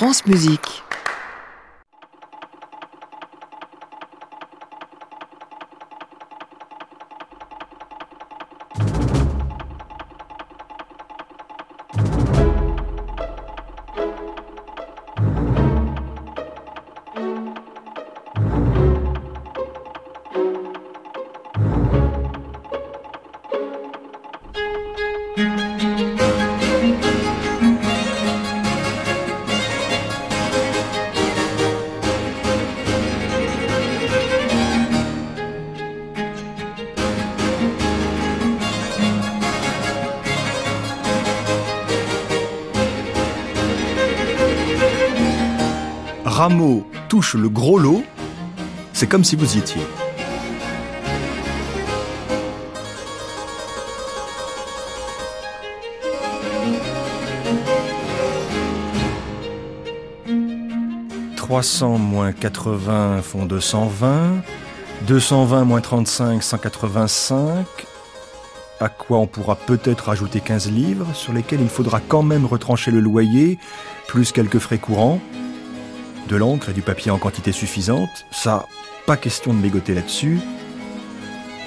France Musique. Le gros lot, c'est comme si vous y étiez. « 300 moins 80 font 220, 220 moins 35, 185, à quoi on pourra peut-être ajouter 15 livres, sur lesquels il faudra quand même retrancher le loyer, plus quelques frais courants de l'encre et du papier en quantité suffisante, ça, pas question de mégoter là-dessus.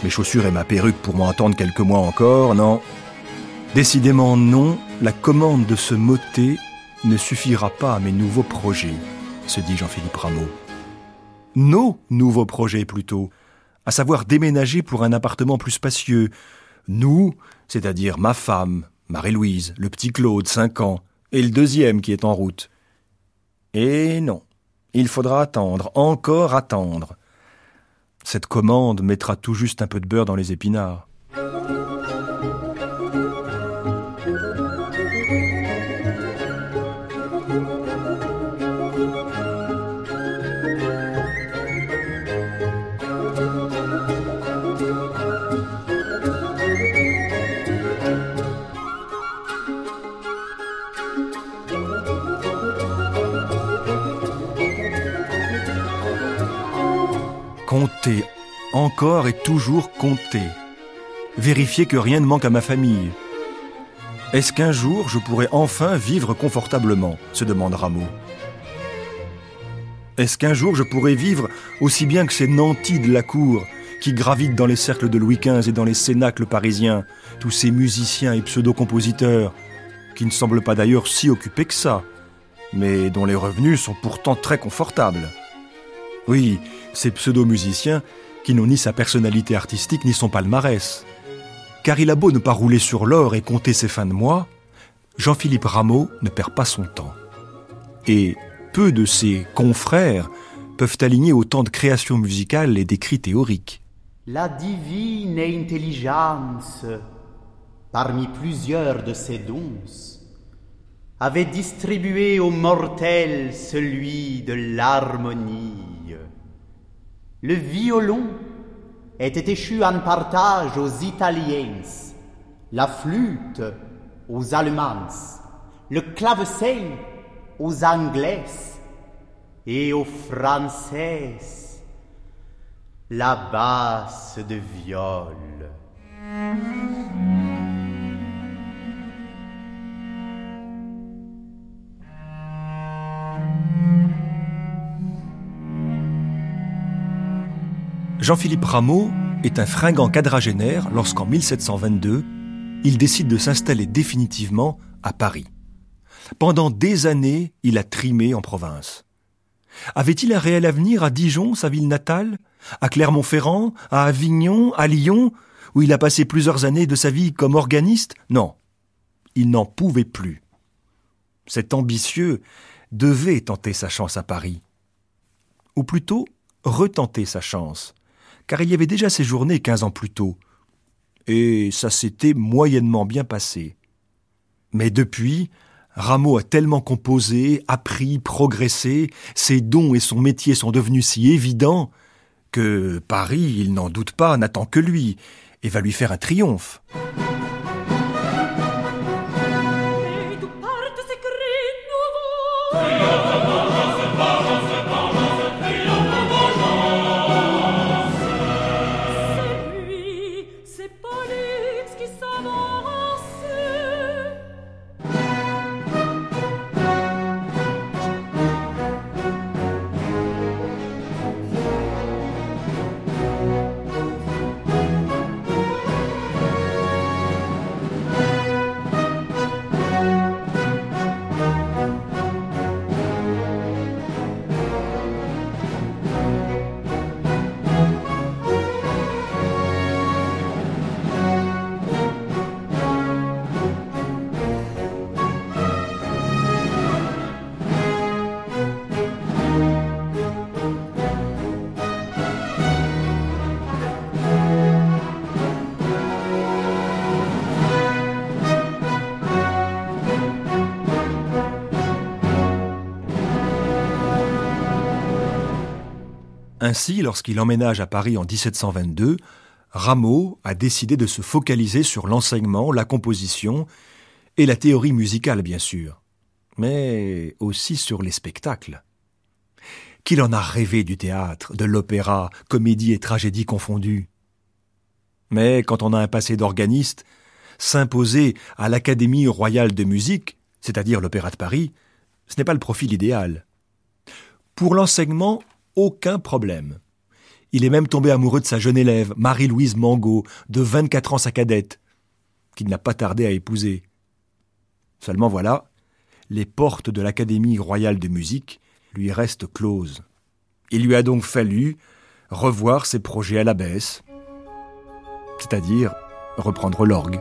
Mes chaussures et ma perruque pour m'en attendre quelques mois encore, non. Décidément non, la commande de ce motet ne suffira pas à mes nouveaux projets, se dit Jean-Philippe Rameau. Nos nouveaux projets plutôt, à savoir déménager pour un appartement plus spacieux. Nous, c'est-à-dire ma femme, Marie-Louise, le petit Claude, 5 ans, et le deuxième qui est en route. Et non, il faudra attendre, encore attendre. Cette commande mettra tout juste un peu de beurre dans les épinards. Encore et toujours compter. Vérifier que rien ne manque à ma famille. Est-ce qu'un jour je pourrai enfin vivre confortablement se demande Rameau. Est-ce qu'un jour je pourrai vivre aussi bien que ces nantis de la cour qui gravitent dans les cercles de Louis XV et dans les cénacles parisiens, tous ces musiciens et pseudo-compositeurs, qui ne semblent pas d'ailleurs si occupés que ça, mais dont les revenus sont pourtant très confortables? Oui, ces pseudo-musiciens qui n'ont ni sa personnalité artistique ni son palmarès. Car il a beau ne pas rouler sur l'or et compter ses fins de mois, Jean-Philippe Rameau ne perd pas son temps. Et peu de ses confrères peuvent aligner autant de créations musicales et d'écrits théoriques. La divine intelligence, parmi plusieurs de ses dons, avait distribué aux mortels celui de l'harmonie. Le violon était échu en partage aux Italiens, la flûte aux Allemands, le clavecin aux Anglais et aux Français, la basse de viol. Jean-Philippe Rameau est un fringant quadragénaire lorsqu'en 1722, il décide de s'installer définitivement à Paris. Pendant des années, il a trimé en province. Avait-il un réel avenir à Dijon, sa ville natale, à Clermont-Ferrand, à Avignon, à Lyon, où il a passé plusieurs années de sa vie comme organiste? Non, il n'en pouvait plus. Cet ambitieux devait tenter sa chance à Paris. Ou plutôt, retenter sa chance car il y avait déjà séjourné quinze ans plus tôt. Et ça s'était moyennement bien passé. Mais depuis, Rameau a tellement composé, appris, progressé, ses dons et son métier sont devenus si évidents que Paris, il n'en doute pas, n'attend que lui et va lui faire un triomphe. Ainsi, lorsqu'il emménage à Paris en 1722, Rameau a décidé de se focaliser sur l'enseignement, la composition et la théorie musicale, bien sûr, mais aussi sur les spectacles. Qu'il en a rêvé du théâtre, de l'opéra, comédie et tragédie confondues. Mais quand on a un passé d'organiste, s'imposer à l'Académie royale de musique, c'est-à-dire l'Opéra de Paris, ce n'est pas le profil idéal. Pour l'enseignement, aucun problème. Il est même tombé amoureux de sa jeune élève, Marie-Louise Mangot, de 24 ans sa cadette, qu'il n'a pas tardé à épouser. Seulement voilà, les portes de l'Académie royale de musique lui restent closes. Il lui a donc fallu revoir ses projets à la baisse, c'est-à-dire reprendre l'orgue.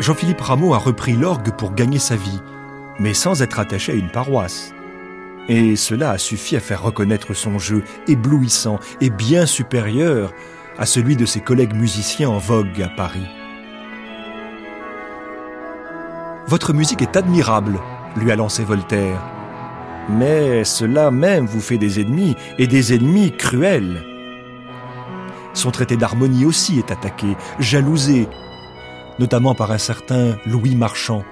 Jean-Philippe Rameau a repris l'orgue pour gagner sa vie, mais sans être attaché à une paroisse. Et cela a suffi à faire reconnaître son jeu éblouissant et bien supérieur à celui de ses collègues musiciens en vogue à Paris. Votre musique est admirable, lui a lancé Voltaire. Mais cela même vous fait des ennemis, et des ennemis cruels. Son traité d'harmonie aussi est attaqué, jalousé, notamment par un certain Louis Marchand.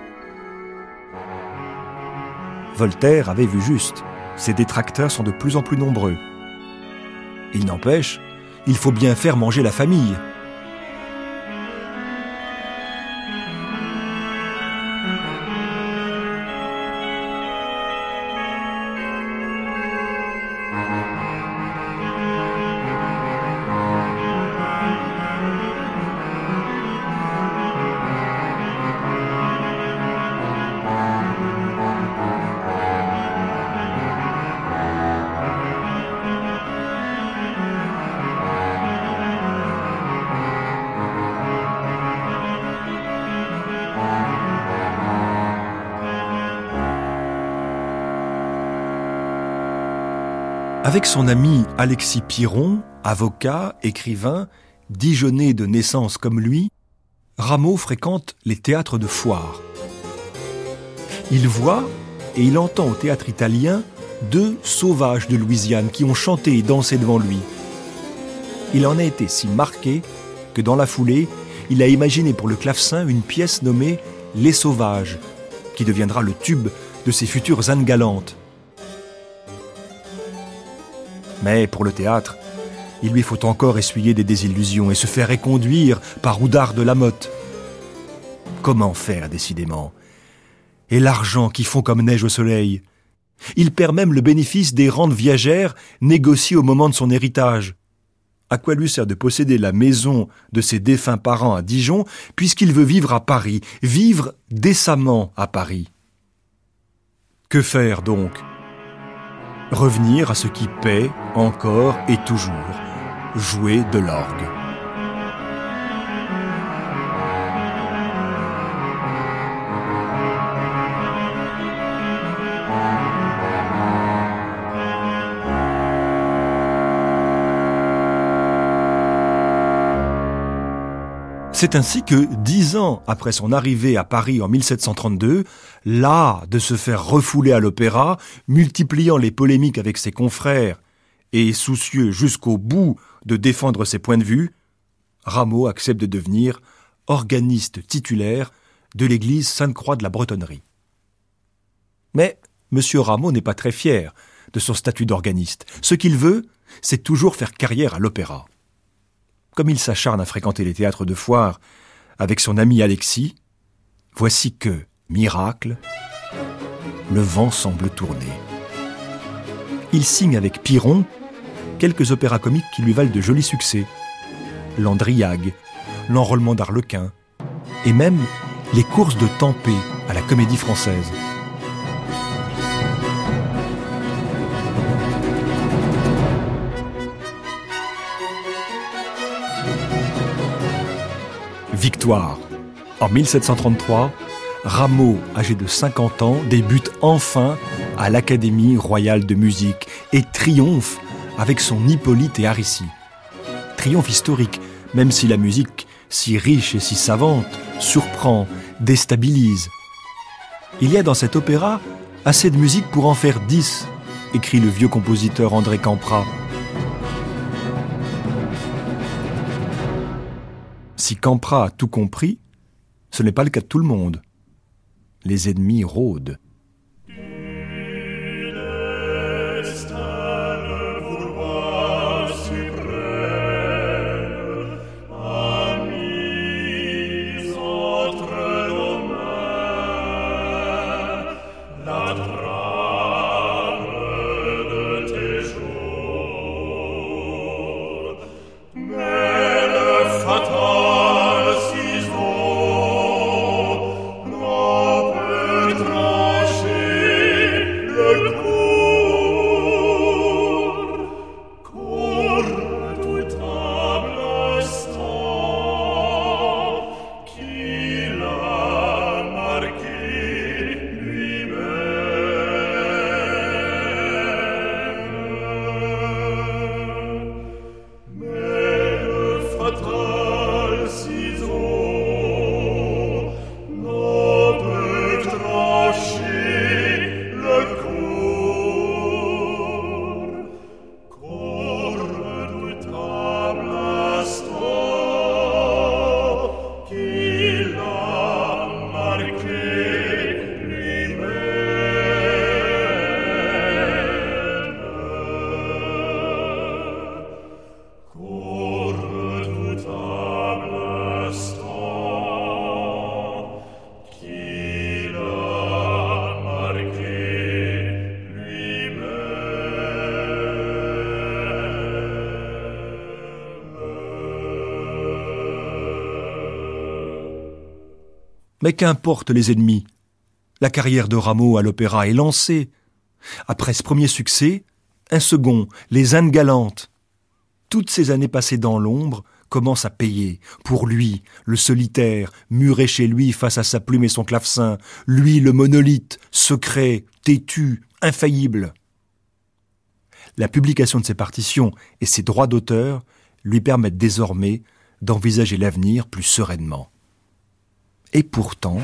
Voltaire avait vu juste, ses détracteurs sont de plus en plus nombreux. Il n'empêche, il faut bien faire manger la famille. Avec son ami Alexis Piron, avocat, écrivain, dijonais de naissance comme lui, Rameau fréquente les théâtres de foire. Il voit et il entend au théâtre italien deux sauvages de Louisiane qui ont chanté et dansé devant lui. Il en a été si marqué que dans la foulée, il a imaginé pour le clavecin une pièce nommée Les Sauvages, qui deviendra le tube de ses futures ânes galantes. Mais pour le théâtre, il lui faut encore essuyer des désillusions et se faire éconduire par Oudard de Lamotte. Comment faire, décidément? Et l'argent qui fond comme neige au soleil? Il perd même le bénéfice des rentes viagères négociées au moment de son héritage. À quoi lui sert de posséder la maison de ses défunts parents à Dijon, puisqu'il veut vivre à Paris, vivre décemment à Paris? Que faire donc? Revenir à ce qui paie encore et toujours, jouer de l'orgue. C'est ainsi que, dix ans après son arrivée à Paris en 1732, là de se faire refouler à l'opéra, multipliant les polémiques avec ses confrères et soucieux jusqu'au bout de défendre ses points de vue, Rameau accepte de devenir organiste titulaire de l'église Sainte-Croix de la Bretonnerie. Mais M. Rameau n'est pas très fier de son statut d'organiste. Ce qu'il veut, c'est toujours faire carrière à l'opéra. Comme il s'acharne à fréquenter les théâtres de foire avec son ami Alexis, voici que, miracle, le vent semble tourner. Il signe avec Piron quelques opéras comiques qui lui valent de jolis succès. L'Andriague, l'enrôlement d'Arlequin, et même les courses de Tempé à la comédie française. En 1733, Rameau, âgé de 50 ans, débute enfin à l'Académie royale de musique et triomphe avec son Hippolyte et Aricie. Triomphe historique, même si la musique, si riche et si savante, surprend, déstabilise. Il y a dans cet opéra assez de musique pour en faire dix, écrit le vieux compositeur André Campra. Si Campra a tout compris, ce n'est pas le cas de tout le monde. Les ennemis rôdent. Mais qu'importe les ennemis? La carrière de Rameau à l'opéra est lancée. Après ce premier succès, un second, Les Indes galantes. Toutes ces années passées dans l'ombre commencent à payer. Pour lui, le solitaire, muré chez lui face à sa plume et son clavecin, lui le monolithe, secret, têtu, infaillible. La publication de ses partitions et ses droits d'auteur lui permettent désormais d'envisager l'avenir plus sereinement. Et pourtant,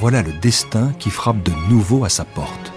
voilà le destin qui frappe de nouveau à sa porte.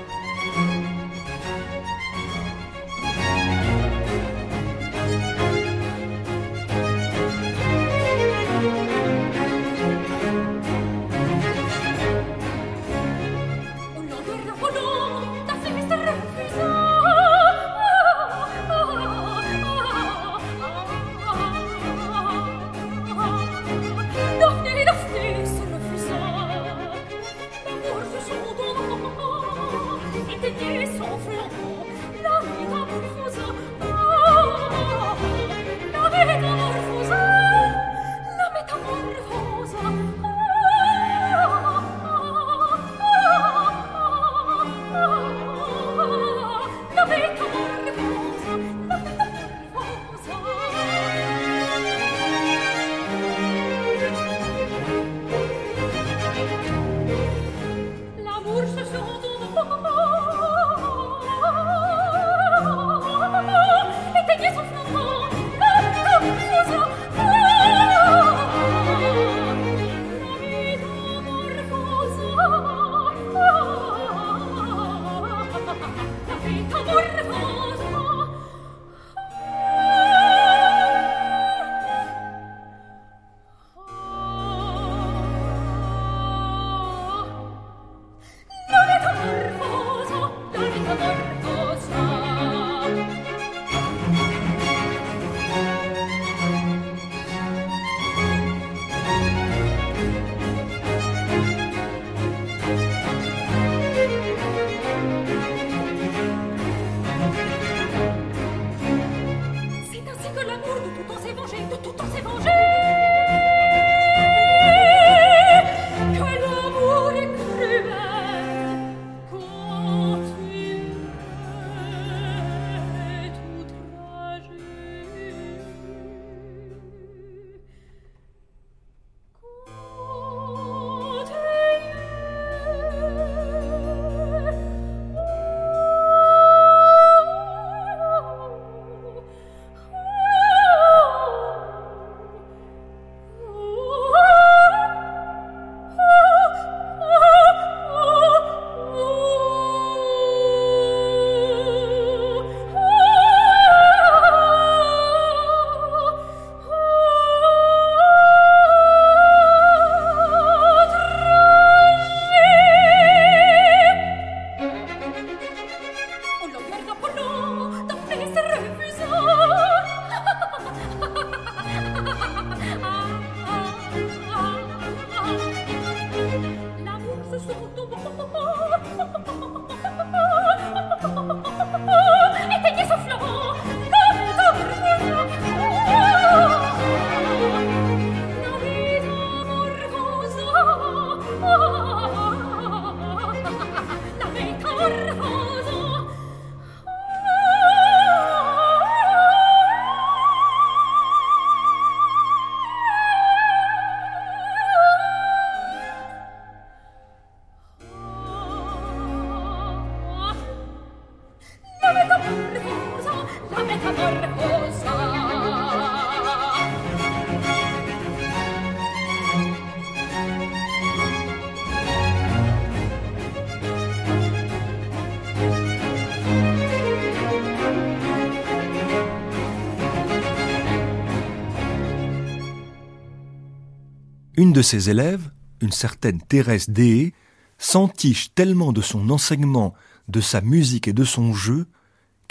Une de ses élèves, une certaine Thérèse Déé, s'entiche tellement de son enseignement, de sa musique et de son jeu,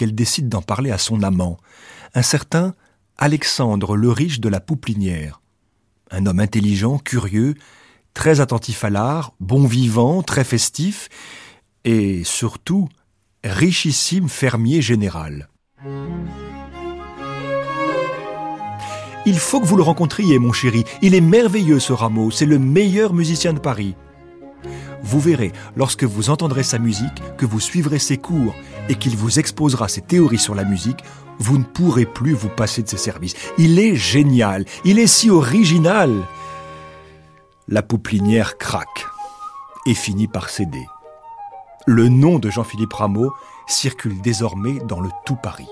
qu'elle décide d'en parler à son amant, un certain Alexandre le Riche de la Pouplinière. Un homme intelligent, curieux, très attentif à l'art, bon vivant, très festif, et surtout richissime fermier général. Il faut que vous le rencontriez, mon chéri. Il est merveilleux, ce Rameau. C'est le meilleur musicien de Paris. Vous verrez, lorsque vous entendrez sa musique, que vous suivrez ses cours et qu'il vous exposera ses théories sur la musique, vous ne pourrez plus vous passer de ses services. Il est génial. Il est si original. La pouplinière craque et finit par céder. Le nom de Jean-Philippe Rameau circule désormais dans le tout Paris.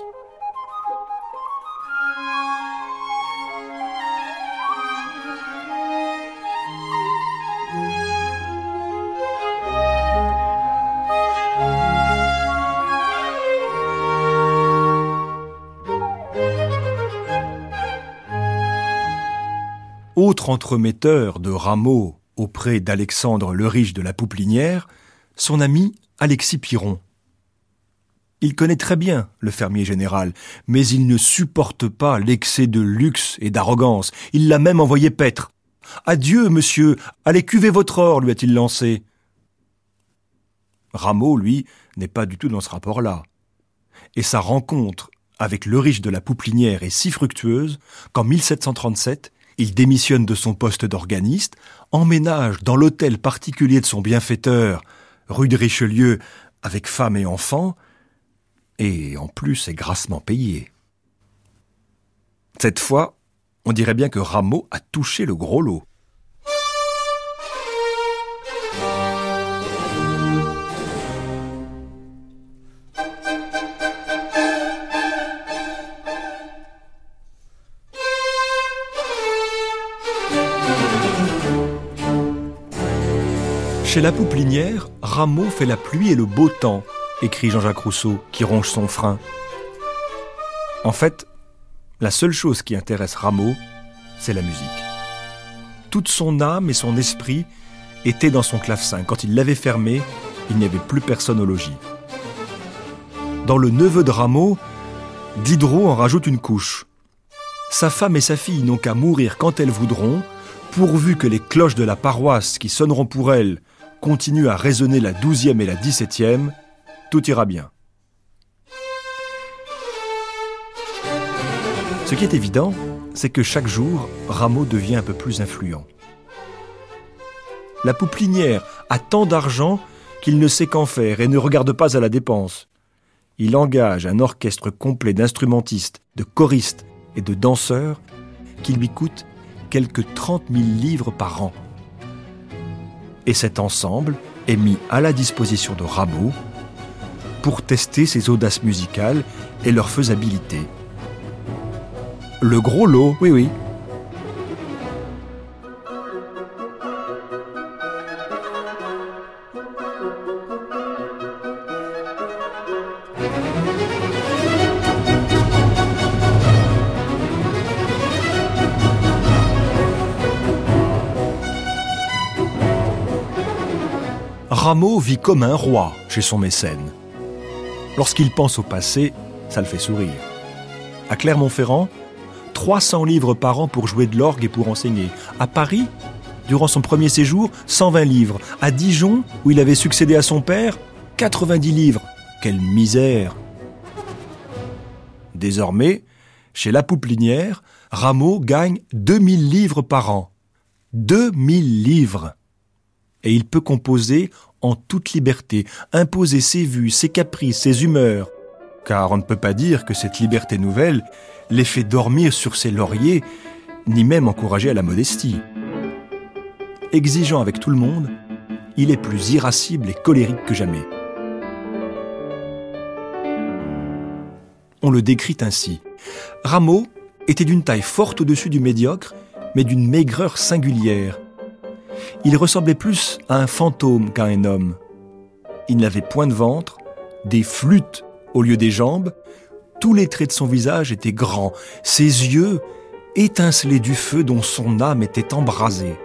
Autre entremetteur de Rameau auprès d'Alexandre le Riche de la Pouplinière, son ami Alexis Piron. Il connaît très bien le fermier général, mais il ne supporte pas l'excès de luxe et d'arrogance. Il l'a même envoyé paître. Adieu, monsieur, allez cuver votre or, lui a-t-il lancé. Rameau, lui, n'est pas du tout dans ce rapport-là. Et sa rencontre avec le riche de la Pouplinière est si fructueuse qu'en 1737, il démissionne de son poste d'organiste, emménage dans l'hôtel particulier de son bienfaiteur, rue de Richelieu, avec femme et enfants, et en plus est grassement payé. Cette fois, on dirait bien que Rameau a touché le gros lot. Chez la pouplinière, Rameau fait la pluie et le beau temps, écrit Jean-Jacques Rousseau, qui ronge son frein. En fait, la seule chose qui intéresse Rameau, c'est la musique. Toute son âme et son esprit étaient dans son clavecin. Quand il l'avait fermé, il n'y avait plus personne au logis. Dans le neveu de Rameau, Diderot en rajoute une couche. Sa femme et sa fille n'ont qu'à mourir quand elles voudront, pourvu que les cloches de la paroisse qui sonneront pour elles continue à résonner la douzième et la dix-septième, tout ira bien. Ce qui est évident, c'est que chaque jour, Rameau devient un peu plus influent. La pouplinière a tant d'argent qu'il ne sait qu'en faire et ne regarde pas à la dépense. Il engage un orchestre complet d'instrumentistes, de choristes et de danseurs qui lui coûte quelques 30 000 livres par an et cet ensemble est mis à la disposition de Rameau pour tester ses audaces musicales et leur faisabilité. Le gros lot, oui oui, Rameau vit comme un roi chez son mécène. Lorsqu'il pense au passé, ça le fait sourire. À Clermont-Ferrand, 300 livres par an pour jouer de l'orgue et pour enseigner. À Paris, durant son premier séjour, 120 livres. À Dijon, où il avait succédé à son père, 90 livres. Quelle misère Désormais, chez la Pouplinière, Rameau gagne 2000 livres par an. 2000 livres Et il peut composer en toute liberté, imposer ses vues, ses caprices, ses humeurs. Car on ne peut pas dire que cette liberté nouvelle l'ait fait dormir sur ses lauriers, ni même encourager à la modestie. Exigeant avec tout le monde, il est plus irascible et colérique que jamais. On le décrit ainsi. Rameau était d'une taille forte au-dessus du médiocre, mais d'une maigreur singulière. Il ressemblait plus à un fantôme qu'à un homme. Il n'avait point de ventre, des flûtes au lieu des jambes, tous les traits de son visage étaient grands, ses yeux étincelaient du feu dont son âme était embrasée.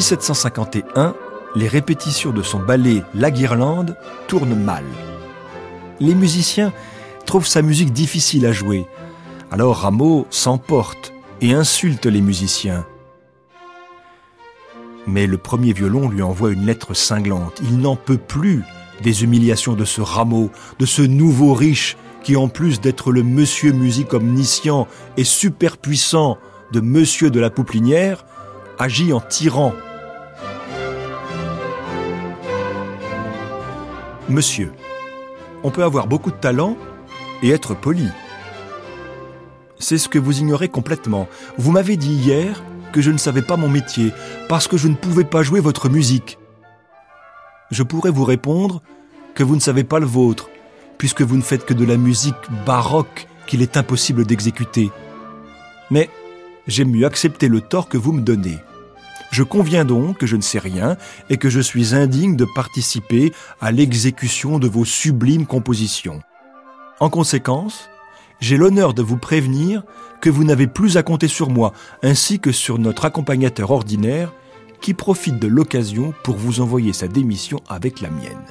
1751, les répétitions de son ballet La Guirlande tournent mal. Les musiciens trouvent sa musique difficile à jouer. Alors Rameau s'emporte et insulte les musiciens. Mais le premier violon lui envoie une lettre cinglante. Il n'en peut plus des humiliations de ce Rameau, de ce nouveau riche qui, en plus d'être le monsieur musique omniscient et superpuissant de monsieur de la Pouplinière, agit en tyran. Monsieur, on peut avoir beaucoup de talent et être poli. C'est ce que vous ignorez complètement. Vous m'avez dit hier que je ne savais pas mon métier parce que je ne pouvais pas jouer votre musique. Je pourrais vous répondre que vous ne savez pas le vôtre, puisque vous ne faites que de la musique baroque qu'il est impossible d'exécuter. Mais j'aime mieux accepter le tort que vous me donnez. Je conviens donc que je ne sais rien et que je suis indigne de participer à l'exécution de vos sublimes compositions. En conséquence, j'ai l'honneur de vous prévenir que vous n'avez plus à compter sur moi, ainsi que sur notre accompagnateur ordinaire, qui profite de l'occasion pour vous envoyer sa démission avec la mienne.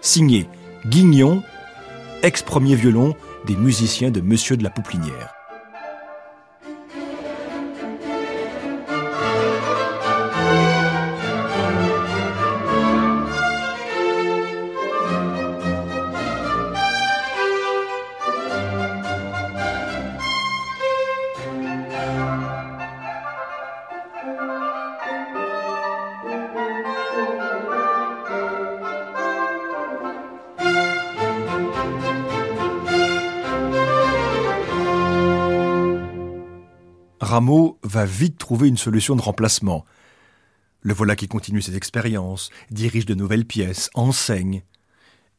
Signé Guignon, ex-premier violon des musiciens de Monsieur de la Pouplinière. Rameau va vite trouver une solution de remplacement. Le voilà qui continue ses expériences, dirige de nouvelles pièces, enseigne,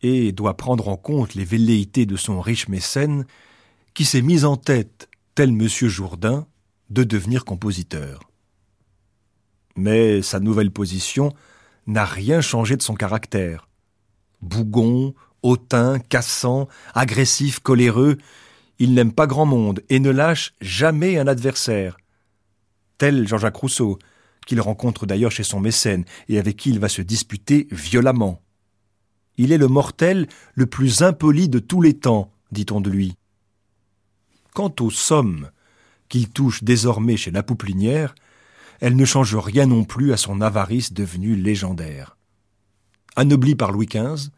et doit prendre en compte les velléités de son riche mécène, qui s'est mis en tête, tel Monsieur Jourdain, de devenir compositeur. Mais sa nouvelle position n'a rien changé de son caractère. Bougon, hautain, cassant, agressif, coléreux, il n'aime pas grand monde et ne lâche jamais un adversaire. Tel Jean-Jacques Rousseau, qu'il rencontre d'ailleurs chez son mécène et avec qui il va se disputer violemment. Il est le mortel le plus impoli de tous les temps, dit-on de lui. Quant aux sommes qu'il touche désormais chez la pouplinière, elles ne changent rien non plus à son avarice devenue légendaire. Anobli par Louis XV,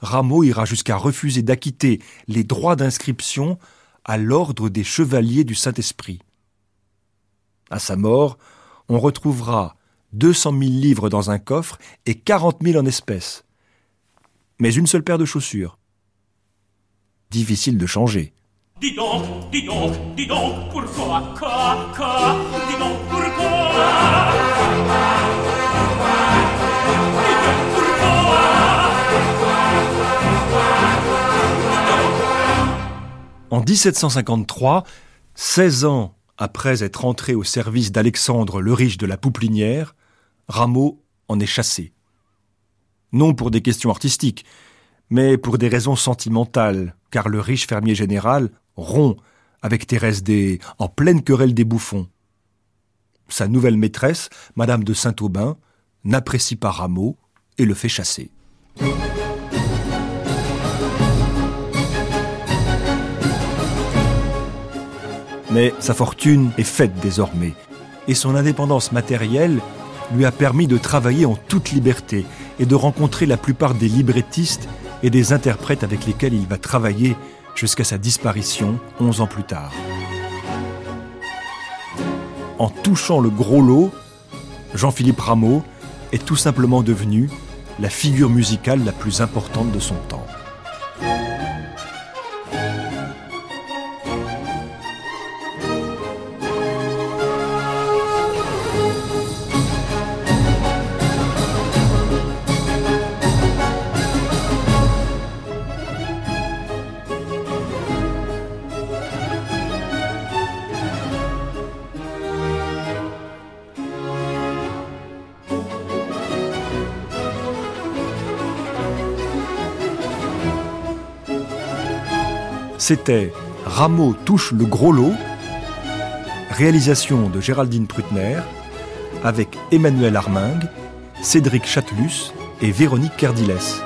Rameau ira jusqu'à refuser d'acquitter les droits d'inscription à l'ordre des chevaliers du Saint-Esprit. À sa mort, on retrouvera 200 000 livres dans un coffre et 40 000 en espèces. Mais une seule paire de chaussures. Difficile de changer. Dis donc, dis donc, dis donc, pourquoi, quoi, quoi, dis donc, pourquoi? En 1753, 16 ans après être entré au service d'Alexandre le Riche de la Pouplinière, Rameau en est chassé. Non pour des questions artistiques, mais pour des raisons sentimentales, car le riche fermier général rompt avec Thérèse des en pleine querelle des bouffons. Sa nouvelle maîtresse, Madame de Saint-Aubin, n'apprécie pas Rameau et le fait chasser. Mais sa fortune est faite désormais, et son indépendance matérielle lui a permis de travailler en toute liberté et de rencontrer la plupart des librettistes et des interprètes avec lesquels il va travailler jusqu'à sa disparition onze ans plus tard. En touchant le gros lot, Jean-Philippe Rameau est tout simplement devenu la figure musicale la plus importante de son temps. C'était Rameau touche le gros lot, réalisation de Géraldine Prutner, avec Emmanuel Armingue, Cédric Chatelus et Véronique Kerdiles.